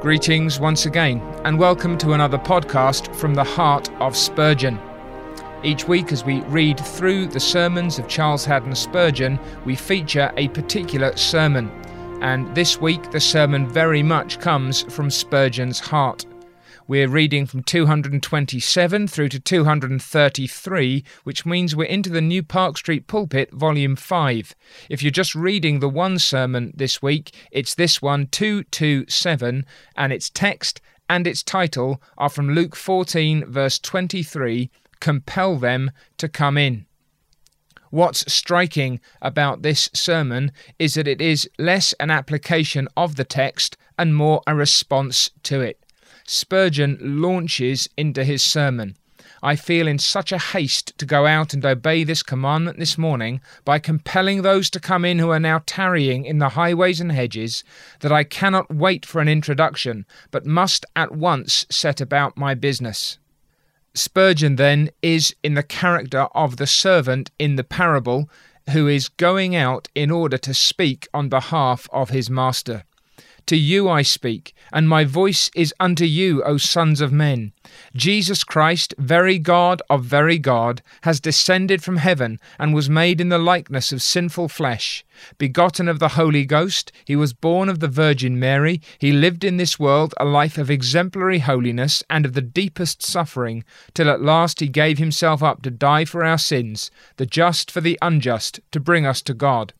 Greetings once again, and welcome to another podcast from the heart of Spurgeon. Each week, as we read through the sermons of Charles Haddon Spurgeon, we feature a particular sermon. And this week, the sermon very much comes from Spurgeon's heart. We're reading from 227 through to 233, which means we're into the New Park Street Pulpit, Volume 5. If you're just reading the one sermon this week, it's this one, 227, and its text and its title are from Luke 14, verse 23 Compel them to come in. What's striking about this sermon is that it is less an application of the text and more a response to it. Spurgeon launches into his sermon. I feel in such a haste to go out and obey this commandment this morning by compelling those to come in who are now tarrying in the highways and hedges that I cannot wait for an introduction, but must at once set about my business. Spurgeon, then, is in the character of the servant in the parable who is going out in order to speak on behalf of his master. To you I speak, and my voice is unto you, O sons of men. Jesus Christ, very God of very God, has descended from heaven, and was made in the likeness of sinful flesh. Begotten of the Holy Ghost, he was born of the Virgin Mary, he lived in this world a life of exemplary holiness and of the deepest suffering, till at last he gave himself up to die for our sins, the just for the unjust, to bring us to God.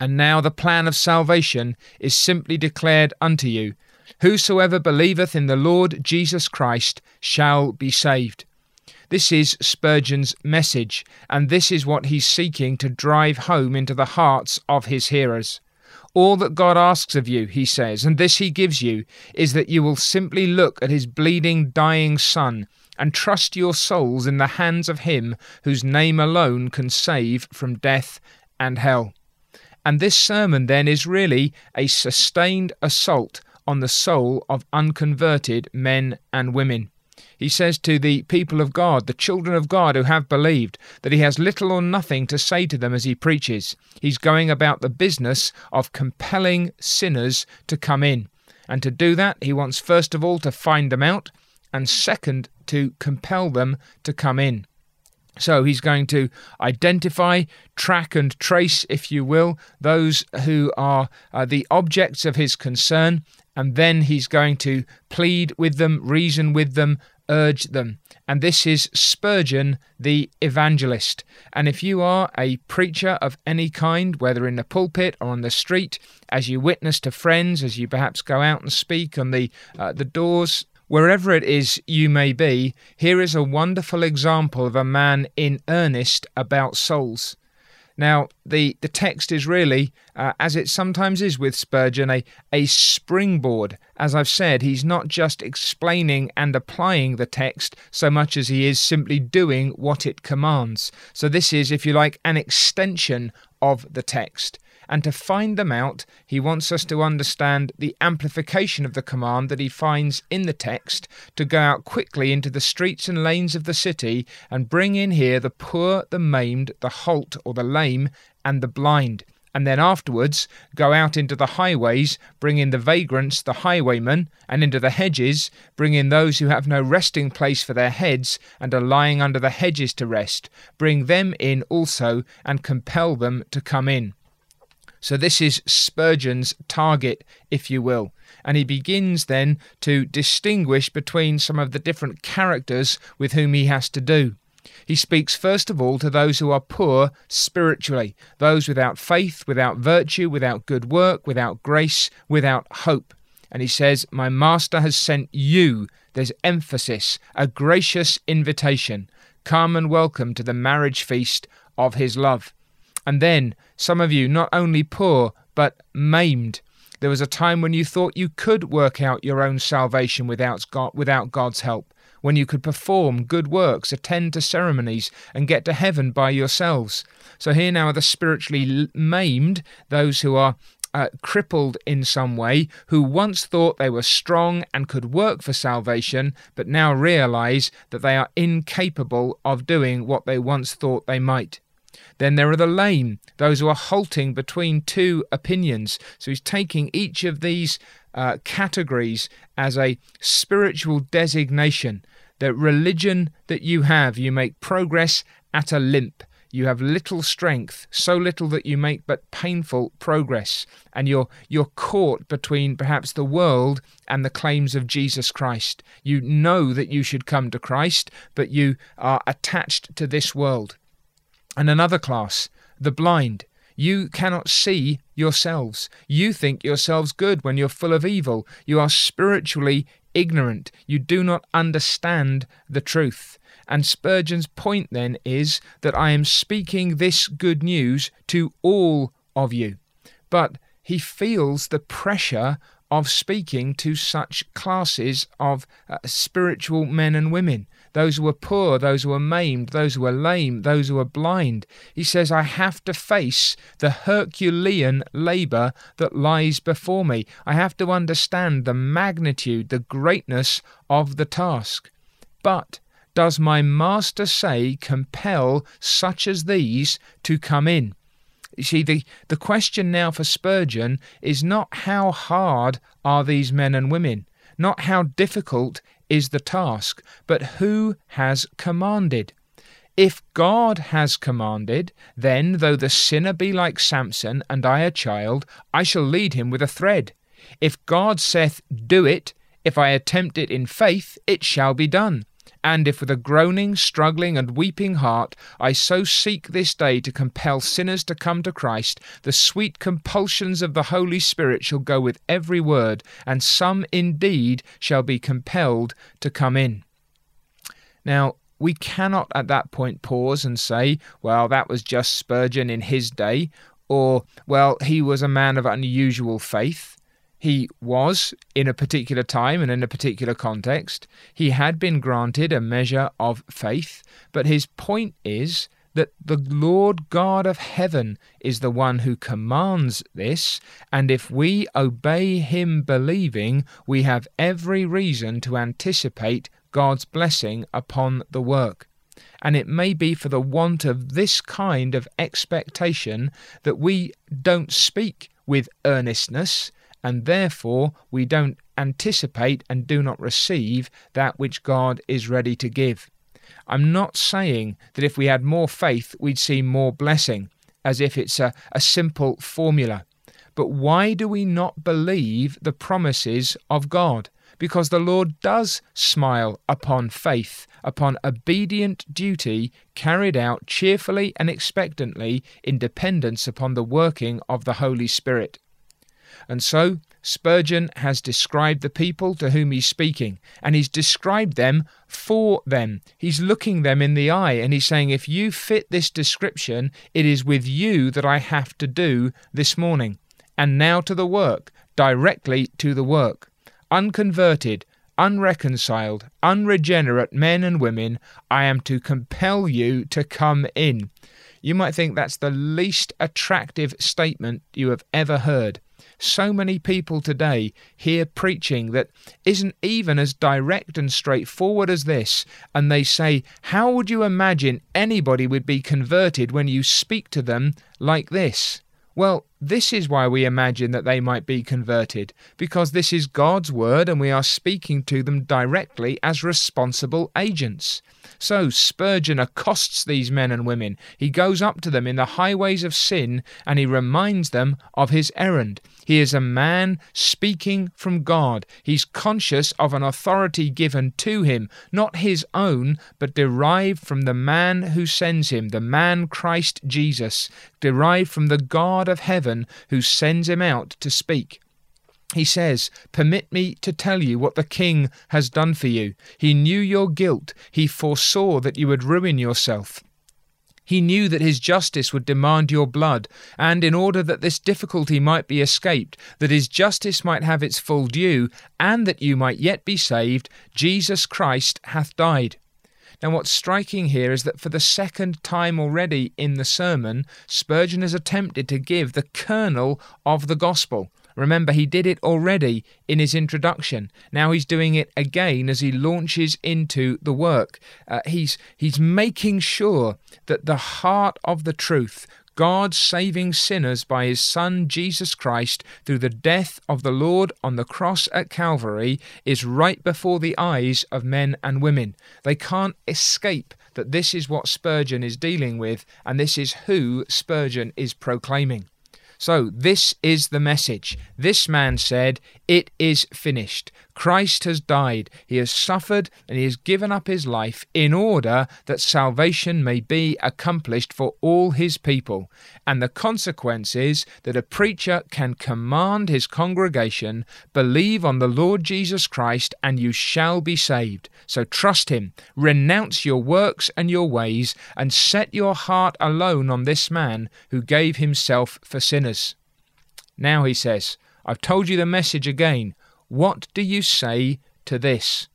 And now the plan of salvation is simply declared unto you Whosoever believeth in the Lord Jesus Christ shall be saved. This is Spurgeon's message, and this is what he's seeking to drive home into the hearts of his hearers. All that God asks of you, he says, and this he gives you, is that you will simply look at his bleeding, dying Son and trust your souls in the hands of him whose name alone can save from death and hell. And this sermon then is really a sustained assault on the soul of unconverted men and women. He says to the people of God, the children of God who have believed, that he has little or nothing to say to them as he preaches. He's going about the business of compelling sinners to come in. And to do that, he wants first of all to find them out, and second, to compel them to come in. So he's going to identify, track, and trace, if you will, those who are uh, the objects of his concern, and then he's going to plead with them, reason with them, urge them. And this is Spurgeon, the evangelist. And if you are a preacher of any kind, whether in the pulpit or on the street, as you witness to friends, as you perhaps go out and speak on the uh, the doors Wherever it is you may be, here is a wonderful example of a man in earnest about souls. Now, the, the text is really, uh, as it sometimes is with Spurgeon, a, a springboard. As I've said, he's not just explaining and applying the text so much as he is simply doing what it commands. So, this is, if you like, an extension of the text. And to find them out, he wants us to understand the amplification of the command that he finds in the text to go out quickly into the streets and lanes of the city and bring in here the poor, the maimed, the halt or the lame, and the blind. And then afterwards go out into the highways, bring in the vagrants, the highwaymen, and into the hedges, bring in those who have no resting place for their heads and are lying under the hedges to rest. Bring them in also and compel them to come in. So this is Spurgeon's target, if you will. And he begins then to distinguish between some of the different characters with whom he has to do. He speaks first of all to those who are poor spiritually, those without faith, without virtue, without good work, without grace, without hope. And he says, My master has sent you, there's emphasis, a gracious invitation. Come and welcome to the marriage feast of his love. And then, some of you, not only poor, but maimed. There was a time when you thought you could work out your own salvation without, God, without God's help, when you could perform good works, attend to ceremonies, and get to heaven by yourselves. So here now are the spiritually maimed, those who are uh, crippled in some way, who once thought they were strong and could work for salvation, but now realize that they are incapable of doing what they once thought they might. Then there are the lame, those who are halting between two opinions. So he's taking each of these uh, categories as a spiritual designation. The religion that you have, you make progress at a limp. You have little strength, so little that you make but painful progress, and you're you're caught between perhaps the world and the claims of Jesus Christ. You know that you should come to Christ, but you are attached to this world. And another class, the blind. You cannot see yourselves. You think yourselves good when you're full of evil. You are spiritually ignorant. You do not understand the truth. And Spurgeon's point then is that I am speaking this good news to all of you. But he feels the pressure of speaking to such classes of uh, spiritual men and women those who are poor, those who are maimed, those who are lame, those who are blind. He says, I have to face the Herculean labour that lies before me. I have to understand the magnitude, the greatness of the task. But does my master say, compel such as these to come in? You see, the, the question now for Spurgeon is not how hard are these men and women, not how difficult is the task, but who has commanded. If God has commanded, then, though the sinner be like Samson, and I a child, I shall lead him with a thread. If God saith, Do it, if I attempt it in faith, it shall be done. And if with a groaning, struggling, and weeping heart I so seek this day to compel sinners to come to Christ, the sweet compulsions of the Holy Spirit shall go with every word, and some indeed shall be compelled to come in. Now, we cannot at that point pause and say, well, that was just Spurgeon in his day, or, well, he was a man of unusual faith. He was, in a particular time and in a particular context, he had been granted a measure of faith, but his point is that the Lord God of heaven is the one who commands this, and if we obey him believing, we have every reason to anticipate God's blessing upon the work. And it may be for the want of this kind of expectation that we don't speak with earnestness and therefore we don't anticipate and do not receive that which God is ready to give. I'm not saying that if we had more faith, we'd see more blessing, as if it's a, a simple formula. But why do we not believe the promises of God? Because the Lord does smile upon faith, upon obedient duty carried out cheerfully and expectantly in dependence upon the working of the Holy Spirit. And so Spurgeon has described the people to whom he's speaking, and he's described them for them. He's looking them in the eye and he's saying, If you fit this description, it is with you that I have to do this morning. And now to the work, directly to the work. Unconverted, unreconciled, unregenerate men and women, I am to compel you to come in. You might think that's the least attractive statement you have ever heard so many people today hear preaching that isn't even as direct and straightforward as this, and they say, How would you imagine anybody would be converted when you speak to them like this? Well, this is why we imagine that they might be converted, because this is God's word and we are speaking to them directly as responsible agents. So Spurgeon accosts these men and women. He goes up to them in the highways of sin and he reminds them of his errand. He is a man speaking from God. He's conscious of an authority given to him, not his own, but derived from the man who sends him, the man Christ Jesus, derived from the God of heaven who sends him out to speak. He says, Permit me to tell you what the king has done for you. He knew your guilt. He foresaw that you would ruin yourself. He knew that his justice would demand your blood, and in order that this difficulty might be escaped, that his justice might have its full due, and that you might yet be saved, Jesus Christ hath died. Now, what's striking here is that for the second time already in the sermon, Spurgeon has attempted to give the kernel of the gospel. Remember, he did it already in his introduction. Now he's doing it again as he launches into the work. Uh, he's he's making sure that the heart of the truth, God saving sinners by his Son Jesus Christ through the death of the Lord on the cross at Calvary is right before the eyes of men and women. They can't escape that this is what Spurgeon is dealing with, and this is who Spurgeon is proclaiming. So, this is the message. This man said, It is finished. Christ has died. He has suffered and he has given up his life in order that salvation may be accomplished for all his people. And the consequence is that a preacher can command his congregation, Believe on the Lord Jesus Christ, and you shall be saved. So trust him, renounce your works and your ways, and set your heart alone on this man who gave himself for sinners. Now he says, I've told you the message again. What do you say to this?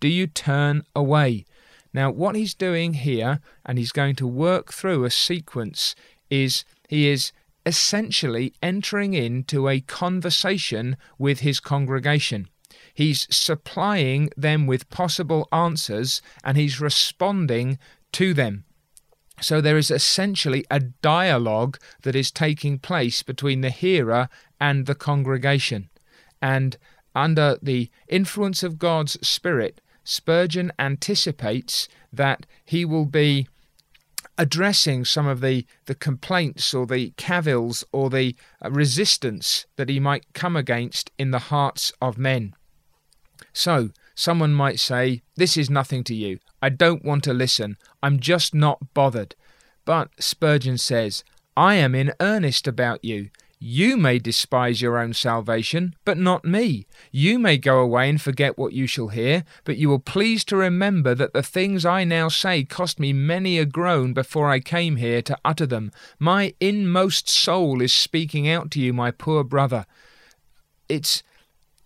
Do you turn away? Now, what he's doing here, and he's going to work through a sequence, is he is essentially entering into a conversation with his congregation. He's supplying them with possible answers and he's responding to them. So there is essentially a dialogue that is taking place between the hearer and the congregation. And under the influence of God's Spirit, Spurgeon anticipates that he will be addressing some of the, the complaints or the cavils or the uh, resistance that he might come against in the hearts of men. So, someone might say, This is nothing to you. I don't want to listen. I'm just not bothered. But Spurgeon says, I am in earnest about you. You may despise your own salvation, but not me. You may go away and forget what you shall hear, but you will please to remember that the things I now say cost me many a groan before I came here to utter them. My inmost soul is speaking out to you, my poor brother. It's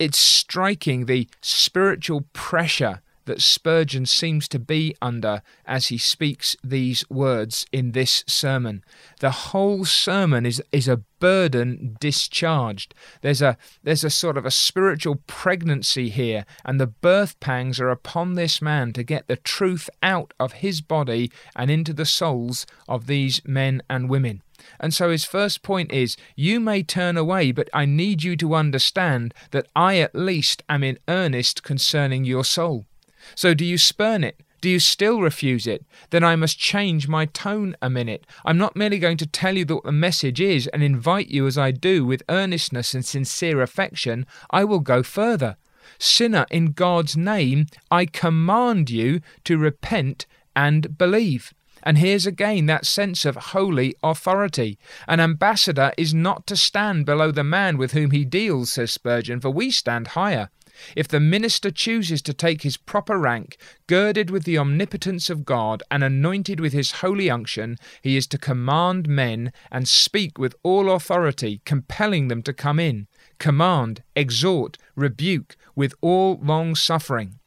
it's striking the spiritual pressure that Spurgeon seems to be under as he speaks these words in this sermon. The whole sermon is, is a burden discharged. There's a there's a sort of a spiritual pregnancy here, and the birth pangs are upon this man to get the truth out of his body and into the souls of these men and women. And so his first point is You may turn away, but I need you to understand that I at least am in earnest concerning your soul. So do you spurn it? Do you still refuse it? Then I must change my tone a minute. I'm not merely going to tell you what the message is and invite you as I do with earnestness and sincere affection. I will go further. Sinner, in God's name, I command you to repent and believe. And here's again that sense of holy authority. An ambassador is not to stand below the man with whom he deals, says Spurgeon, for we stand higher. If the minister chooses to take his proper rank, girded with the omnipotence of God and anointed with his holy unction, he is to command men and speak with all authority, compelling them to come in, command, exhort, rebuke with all long suffering.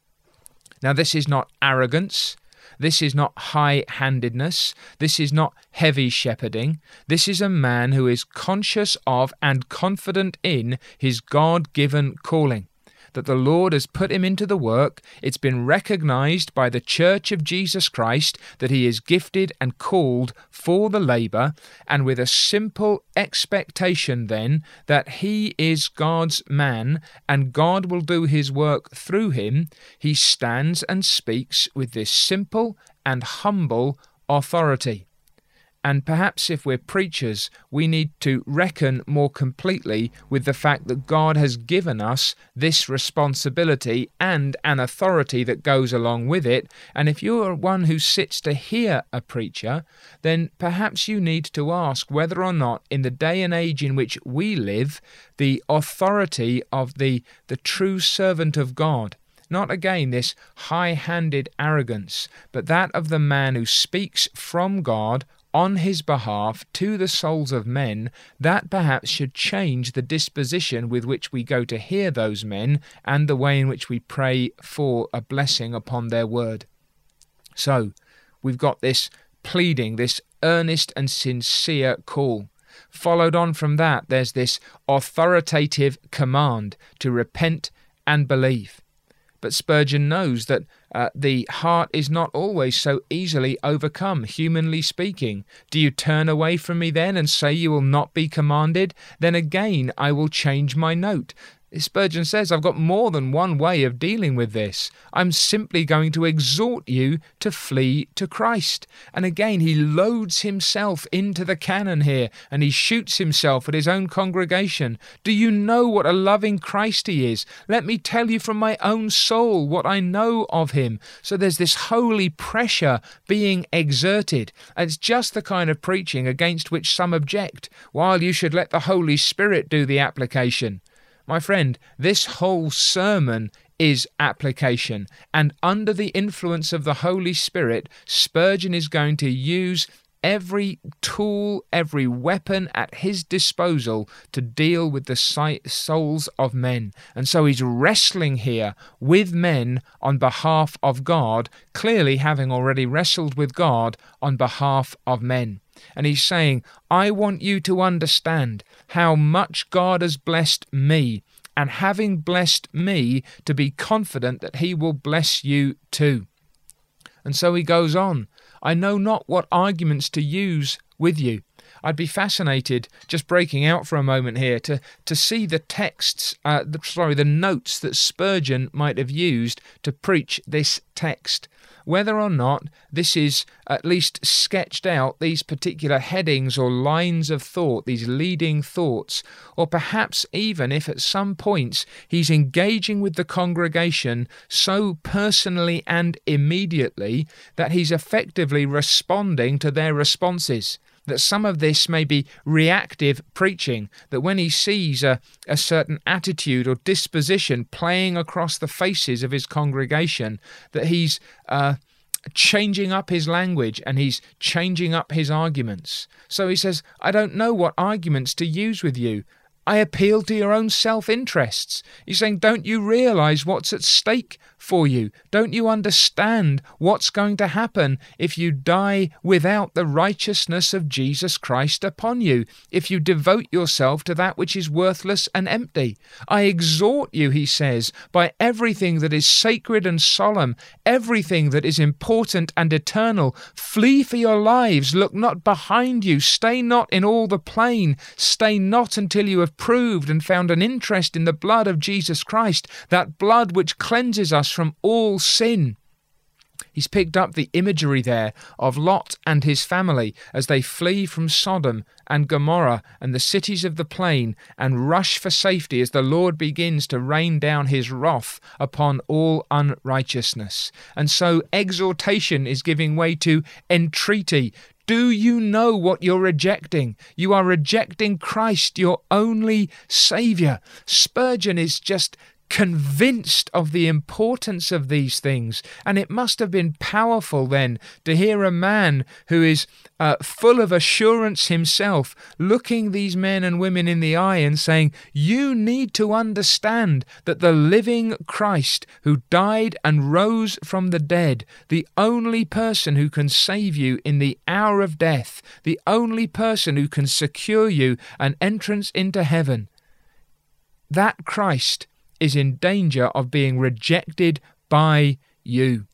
Now, this is not arrogance. This is not high handedness. This is not heavy shepherding. This is a man who is conscious of and confident in his God given calling that the Lord has put him into the work. It's been recognized by the Church of Jesus Christ that he is gifted and called for the labor, and with a simple expectation then that he is God's man and God will do his work through him, he stands and speaks with this simple and humble authority. And perhaps if we're preachers, we need to reckon more completely with the fact that God has given us this responsibility and an authority that goes along with it. And if you're one who sits to hear a preacher, then perhaps you need to ask whether or not, in the day and age in which we live, the authority of the, the true servant of God not again this high handed arrogance, but that of the man who speaks from God on his behalf to the souls of men, that perhaps should change the disposition with which we go to hear those men and the way in which we pray for a blessing upon their word. So, we've got this pleading, this earnest and sincere call. Followed on from that, there's this authoritative command to repent and believe. But Spurgeon knows that uh, the heart is not always so easily overcome, humanly speaking. Do you turn away from me then and say you will not be commanded? Then again I will change my note. Spurgeon says, I've got more than one way of dealing with this. I'm simply going to exhort you to flee to Christ. And again, he loads himself into the cannon here and he shoots himself at his own congregation. Do you know what a loving Christ he is? Let me tell you from my own soul what I know of him. So there's this holy pressure being exerted. And it's just the kind of preaching against which some object, while you should let the Holy Spirit do the application. My friend, this whole sermon is application, and under the influence of the Holy Spirit, Spurgeon is going to use every tool, every weapon at his disposal to deal with the souls of men. And so he's wrestling here with men on behalf of God, clearly having already wrestled with God on behalf of men. And he's saying, I want you to understand how much God has blessed me, and having blessed me, to be confident that he will bless you too. And so he goes on, I know not what arguments to use with you. I'd be fascinated, just breaking out for a moment here, to, to see the texts, uh, the, sorry, the notes that Spurgeon might have used to preach this text whether or not this is at least sketched out, these particular headings or lines of thought, these leading thoughts, or perhaps even if at some points he's engaging with the congregation so personally and immediately that he's effectively responding to their responses that some of this may be reactive preaching, that when he sees a, a certain attitude or disposition playing across the faces of his congregation, that he's uh, changing up his language and he's changing up his arguments. So he says, I don't know what arguments to use with you. I appeal to your own self interests. He's saying, Don't you realize what's at stake for you? Don't you understand what's going to happen if you die without the righteousness of Jesus Christ upon you, if you devote yourself to that which is worthless and empty? I exhort you, he says, by everything that is sacred and solemn, everything that is important and eternal, flee for your lives, look not behind you, stay not in all the plain, stay not until you have proved and found an interest in the blood of Jesus Christ, that blood which cleanses us from all sin. He's picked up the imagery there of Lot and his family as they flee from Sodom and Gomorrah and the cities of the plain and rush for safety as the Lord begins to rain down his wrath upon all unrighteousness. And so exhortation is giving way to entreaty, do you know what you're rejecting? You are rejecting Christ, your only Saviour. Spurgeon is just convinced of the importance of these things. And it must have been powerful then to hear a man who is uh, full of assurance himself looking these men and women in the eye and saying, You need to understand that the living Christ who died and rose from the dead, the only person who can save you in the hour of death, the only person who can secure you an entrance into heaven, that Christ is in danger of being rejected by you.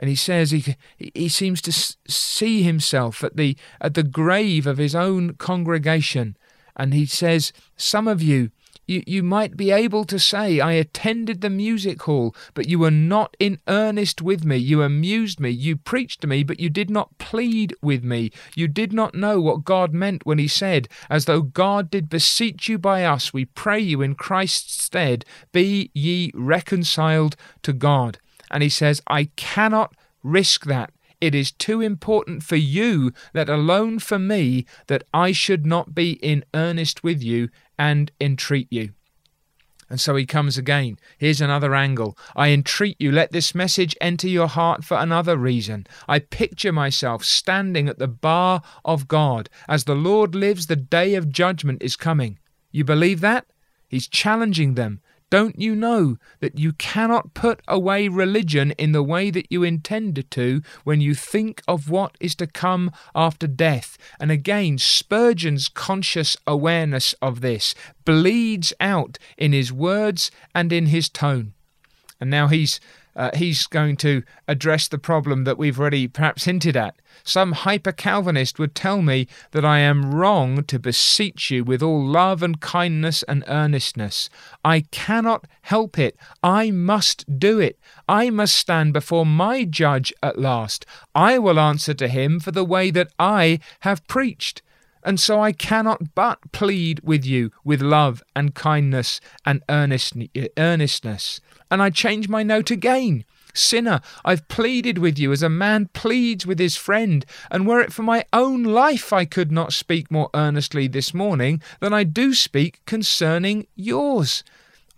And he says he, he seems to see himself at the, at the grave of his own congregation. And he says, Some of you you, you might be able to say, I attended the music hall, but you were not in earnest with me. You amused me. You preached to me, but you did not plead with me. You did not know what God meant when He said, As though God did beseech you by us, we pray you in Christ's stead, be ye reconciled to God. And He says, I cannot risk that. It is too important for you, let alone for me, that I should not be in earnest with you and entreat you. And so he comes again. Here's another angle. I entreat you, let this message enter your heart for another reason. I picture myself standing at the bar of God. As the Lord lives, the day of judgment is coming. You believe that? He's challenging them don't you know that you cannot put away religion in the way that you intended to when you think of what is to come after death? And again, Spurgeon's conscious awareness of this bleeds out in his words and in his tone. And now he's uh, he's going to address the problem that we've already perhaps hinted at. Some hyper Calvinist would tell me that I am wrong to beseech you with all love and kindness and earnestness. I cannot help it. I must do it. I must stand before my judge at last. I will answer to him for the way that I have preached. And so I cannot but plead with you with love and kindness and earnest, earnestness. And I change my note again. Sinner, I've pleaded with you as a man pleads with his friend, and were it for my own life, I could not speak more earnestly this morning than I do speak concerning yours.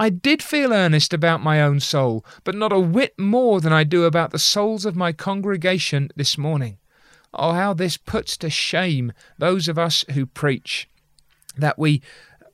I did feel earnest about my own soul, but not a whit more than I do about the souls of my congregation this morning. Oh, how this puts to shame those of us who preach that we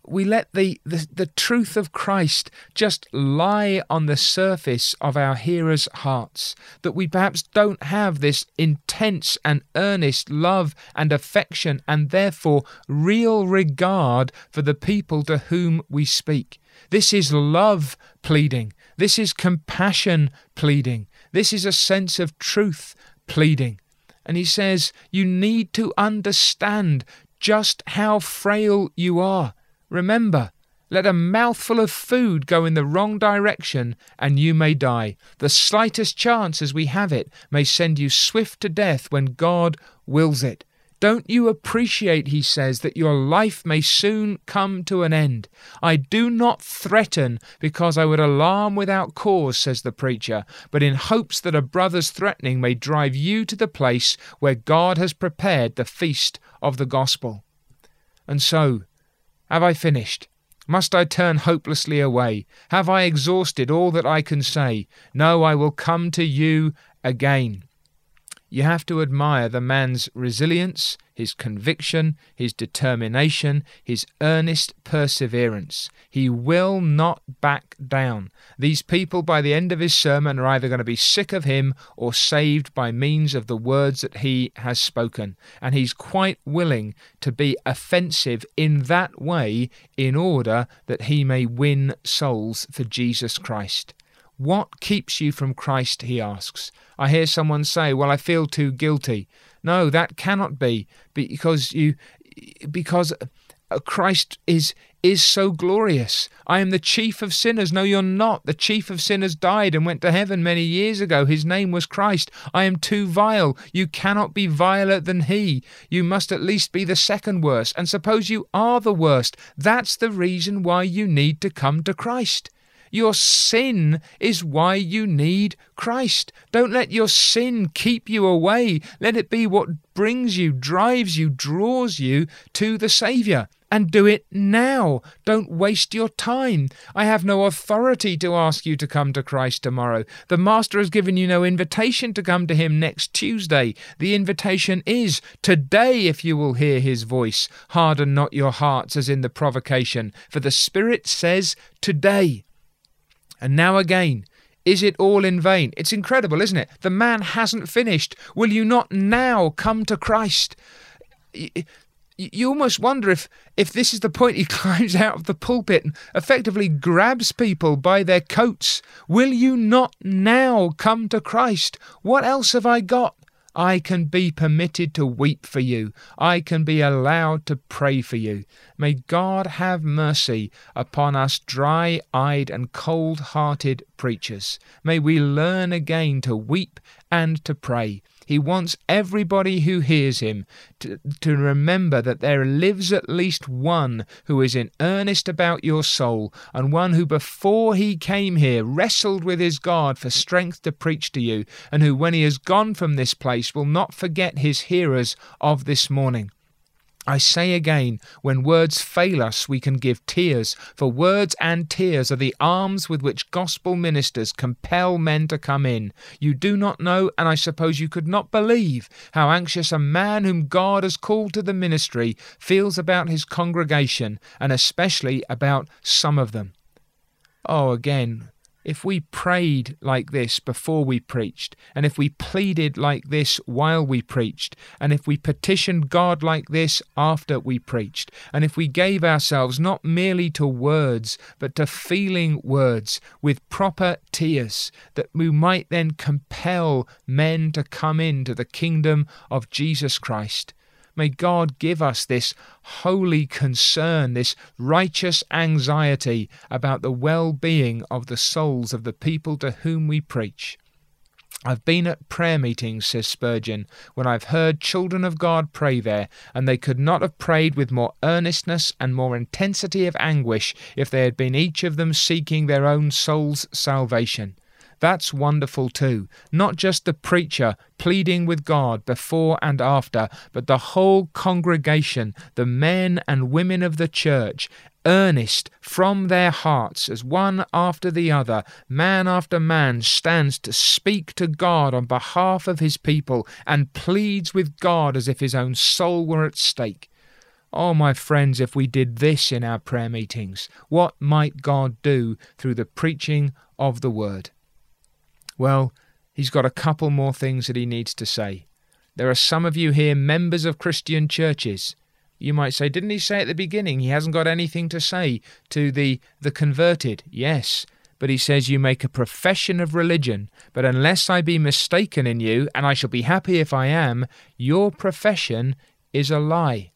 we let the, the, the truth of Christ just lie on the surface of our hearers' hearts, that we perhaps don't have this intense and earnest love and affection, and therefore real regard for the people to whom we speak. This is love pleading. This is compassion pleading. This is a sense of truth pleading. And he says, You need to understand just how frail you are. Remember, let a mouthful of food go in the wrong direction, and you may die. The slightest chance as we have it may send you swift to death when God wills it. Don't you appreciate, he says, that your life may soon come to an end? I do not threaten because I would alarm without cause, says the preacher, but in hopes that a brother's threatening may drive you to the place where God has prepared the feast of the gospel. And so, have I finished? Must I turn hopelessly away? Have I exhausted all that I can say? No, I will come to you again. You have to admire the man's resilience, his conviction, his determination, his earnest perseverance. He will not back down. These people, by the end of his sermon, are either going to be sick of him or saved by means of the words that he has spoken. And he's quite willing to be offensive in that way in order that he may win souls for Jesus Christ. What keeps you from Christ? he asks. I hear someone say, Well, I feel too guilty. No, that cannot be because you because uh, Christ is is so glorious. I am the chief of sinners. No, you're not. The chief of sinners died and went to heaven many years ago. His name was Christ. I am too vile. You cannot be viler than he. You must at least be the second worst. And suppose you are the worst. That's the reason why you need to come to Christ. Your sin is why you need Christ. Don't let your sin keep you away. Let it be what brings you, drives you, draws you to the Saviour. And do it now. Don't waste your time. I have no authority to ask you to come to Christ tomorrow. The Master has given you no invitation to come to Him next Tuesday. The invitation is today, if you will hear His voice. Harden not your hearts as in the provocation, for the Spirit says today. And now again, is it all in vain? It's incredible, isn't it? The man hasn't finished. Will you not now come to Christ? You almost wonder if, if this is the point he climbs out of the pulpit and effectively grabs people by their coats. Will you not now come to Christ? What else have I got? I can be permitted to weep for you. I can be allowed to pray for you. May God have mercy upon us dry eyed and cold hearted preachers. May we learn again to weep and to pray. He wants everybody who hears him to, to remember that there lives at least one who is in earnest about your soul, and one who before he came here wrestled with his God for strength to preach to you, and who, when he has gone from this place, will not forget his hearers of this morning. I say again, when words fail us, we can give tears, for words and tears are the arms with which gospel ministers compel men to come in. You do not know, and I suppose you could not believe, how anxious a man whom God has called to the ministry feels about his congregation, and especially about some of them. Oh, again, if we prayed like this before we preached, and if we pleaded like this while we preached, and if we petitioned God like this after we preached, and if we gave ourselves not merely to words, but to feeling words with proper tears, that we might then compel men to come into the kingdom of Jesus Christ. May God give us this holy concern, this righteous anxiety about the well being of the souls of the people to whom we preach. I've been at prayer meetings, says Spurgeon, when I've heard children of God pray there, and they could not have prayed with more earnestness and more intensity of anguish if they had been each of them seeking their own soul's salvation. That's wonderful too. Not just the preacher pleading with God before and after, but the whole congregation, the men and women of the church, earnest from their hearts as one after the other, man after man, stands to speak to God on behalf of his people and pleads with God as if his own soul were at stake. Oh, my friends, if we did this in our prayer meetings, what might God do through the preaching of the Word? Well, he's got a couple more things that he needs to say. There are some of you here, members of Christian churches. You might say, didn't he say at the beginning he hasn't got anything to say to the, the converted? Yes, but he says you make a profession of religion, but unless I be mistaken in you, and I shall be happy if I am, your profession is a lie.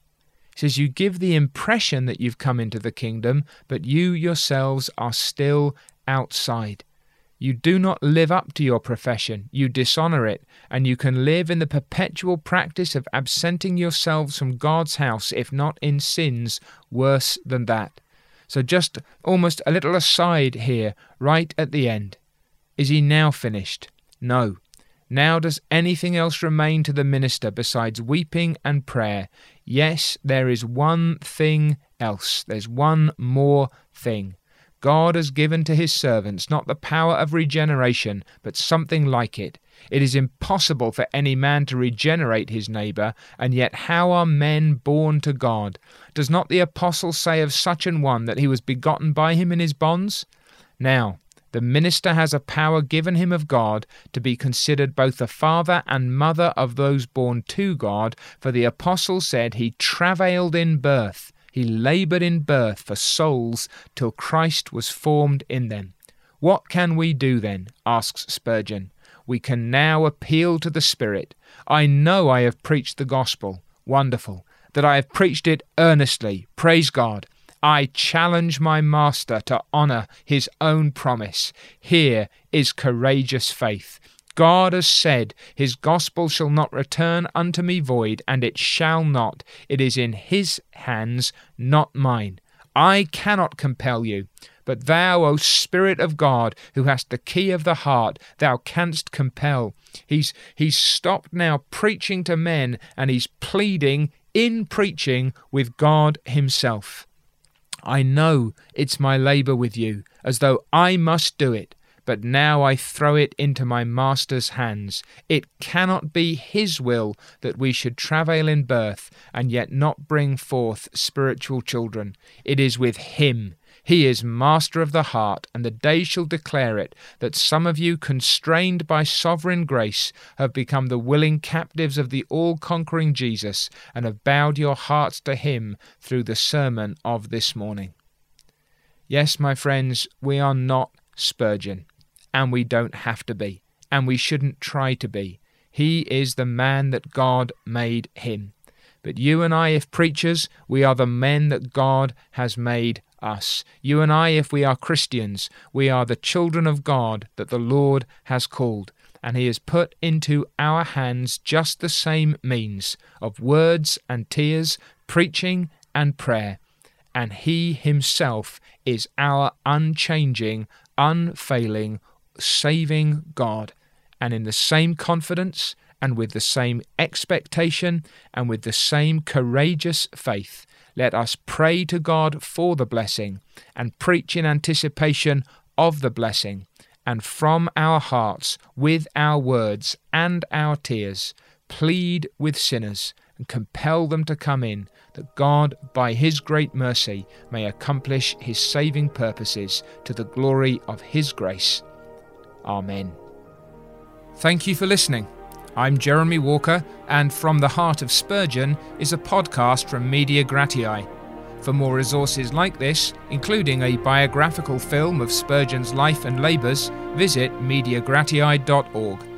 He says you give the impression that you've come into the kingdom, but you yourselves are still outside. You do not live up to your profession, you dishonor it, and you can live in the perpetual practice of absenting yourselves from God's house, if not in sins worse than that. So, just almost a little aside here, right at the end. Is he now finished? No. Now does anything else remain to the minister besides weeping and prayer? Yes, there is one thing else. There's one more thing. God has given to his servants not the power of regeneration, but something like it. It is impossible for any man to regenerate his neighbour, and yet how are men born to God? Does not the apostle say of such an one that he was begotten by him in his bonds? Now, the minister has a power given him of God to be considered both the father and mother of those born to God, for the apostle said he travailed in birth he laboured in birth for souls till Christ was formed in them. What can we do then? asks Spurgeon. We can now appeal to the Spirit. I know I have preached the gospel. Wonderful. That I have preached it earnestly. Praise God. I challenge my Master to honour his own promise. Here is courageous faith. God has said, His gospel shall not return unto me void, and it shall not. It is in His hands, not mine. I cannot compel you. But thou, O Spirit of God, who hast the key of the heart, thou canst compel. He's he's stopped now preaching to men and he's pleading in preaching with God himself. I know it's my labour with you, as though I must do it but now I throw it into my Master's hands. It cannot be His will that we should travail in birth and yet not bring forth spiritual children. It is with Him. He is master of the heart, and the day shall declare it that some of you, constrained by sovereign grace, have become the willing captives of the all conquering Jesus, and have bowed your hearts to Him through the sermon of this morning. Yes, my friends, we are not Spurgeon and we don't have to be, and we shouldn't try to be. He is the man that God made him. But you and I, if preachers, we are the men that God has made us. You and I, if we are Christians, we are the children of God that the Lord has called. And He has put into our hands just the same means of words and tears, preaching and prayer. And He Himself is our unchanging, unfailing, saving God. And in the same confidence and with the same expectation and with the same courageous faith, let us pray to God for the blessing and preach in anticipation of the blessing, and from our hearts, with our words and our tears, plead with sinners and compel them to come in, that God, by His great mercy, may accomplish His saving purposes to the glory of His grace. Amen. Thank you for listening. I'm Jeremy Walker, and From the Heart of Spurgeon is a podcast from Media Gratiae. For more resources like this, including a biographical film of Spurgeon's life and labours, visit mediagratiae.org.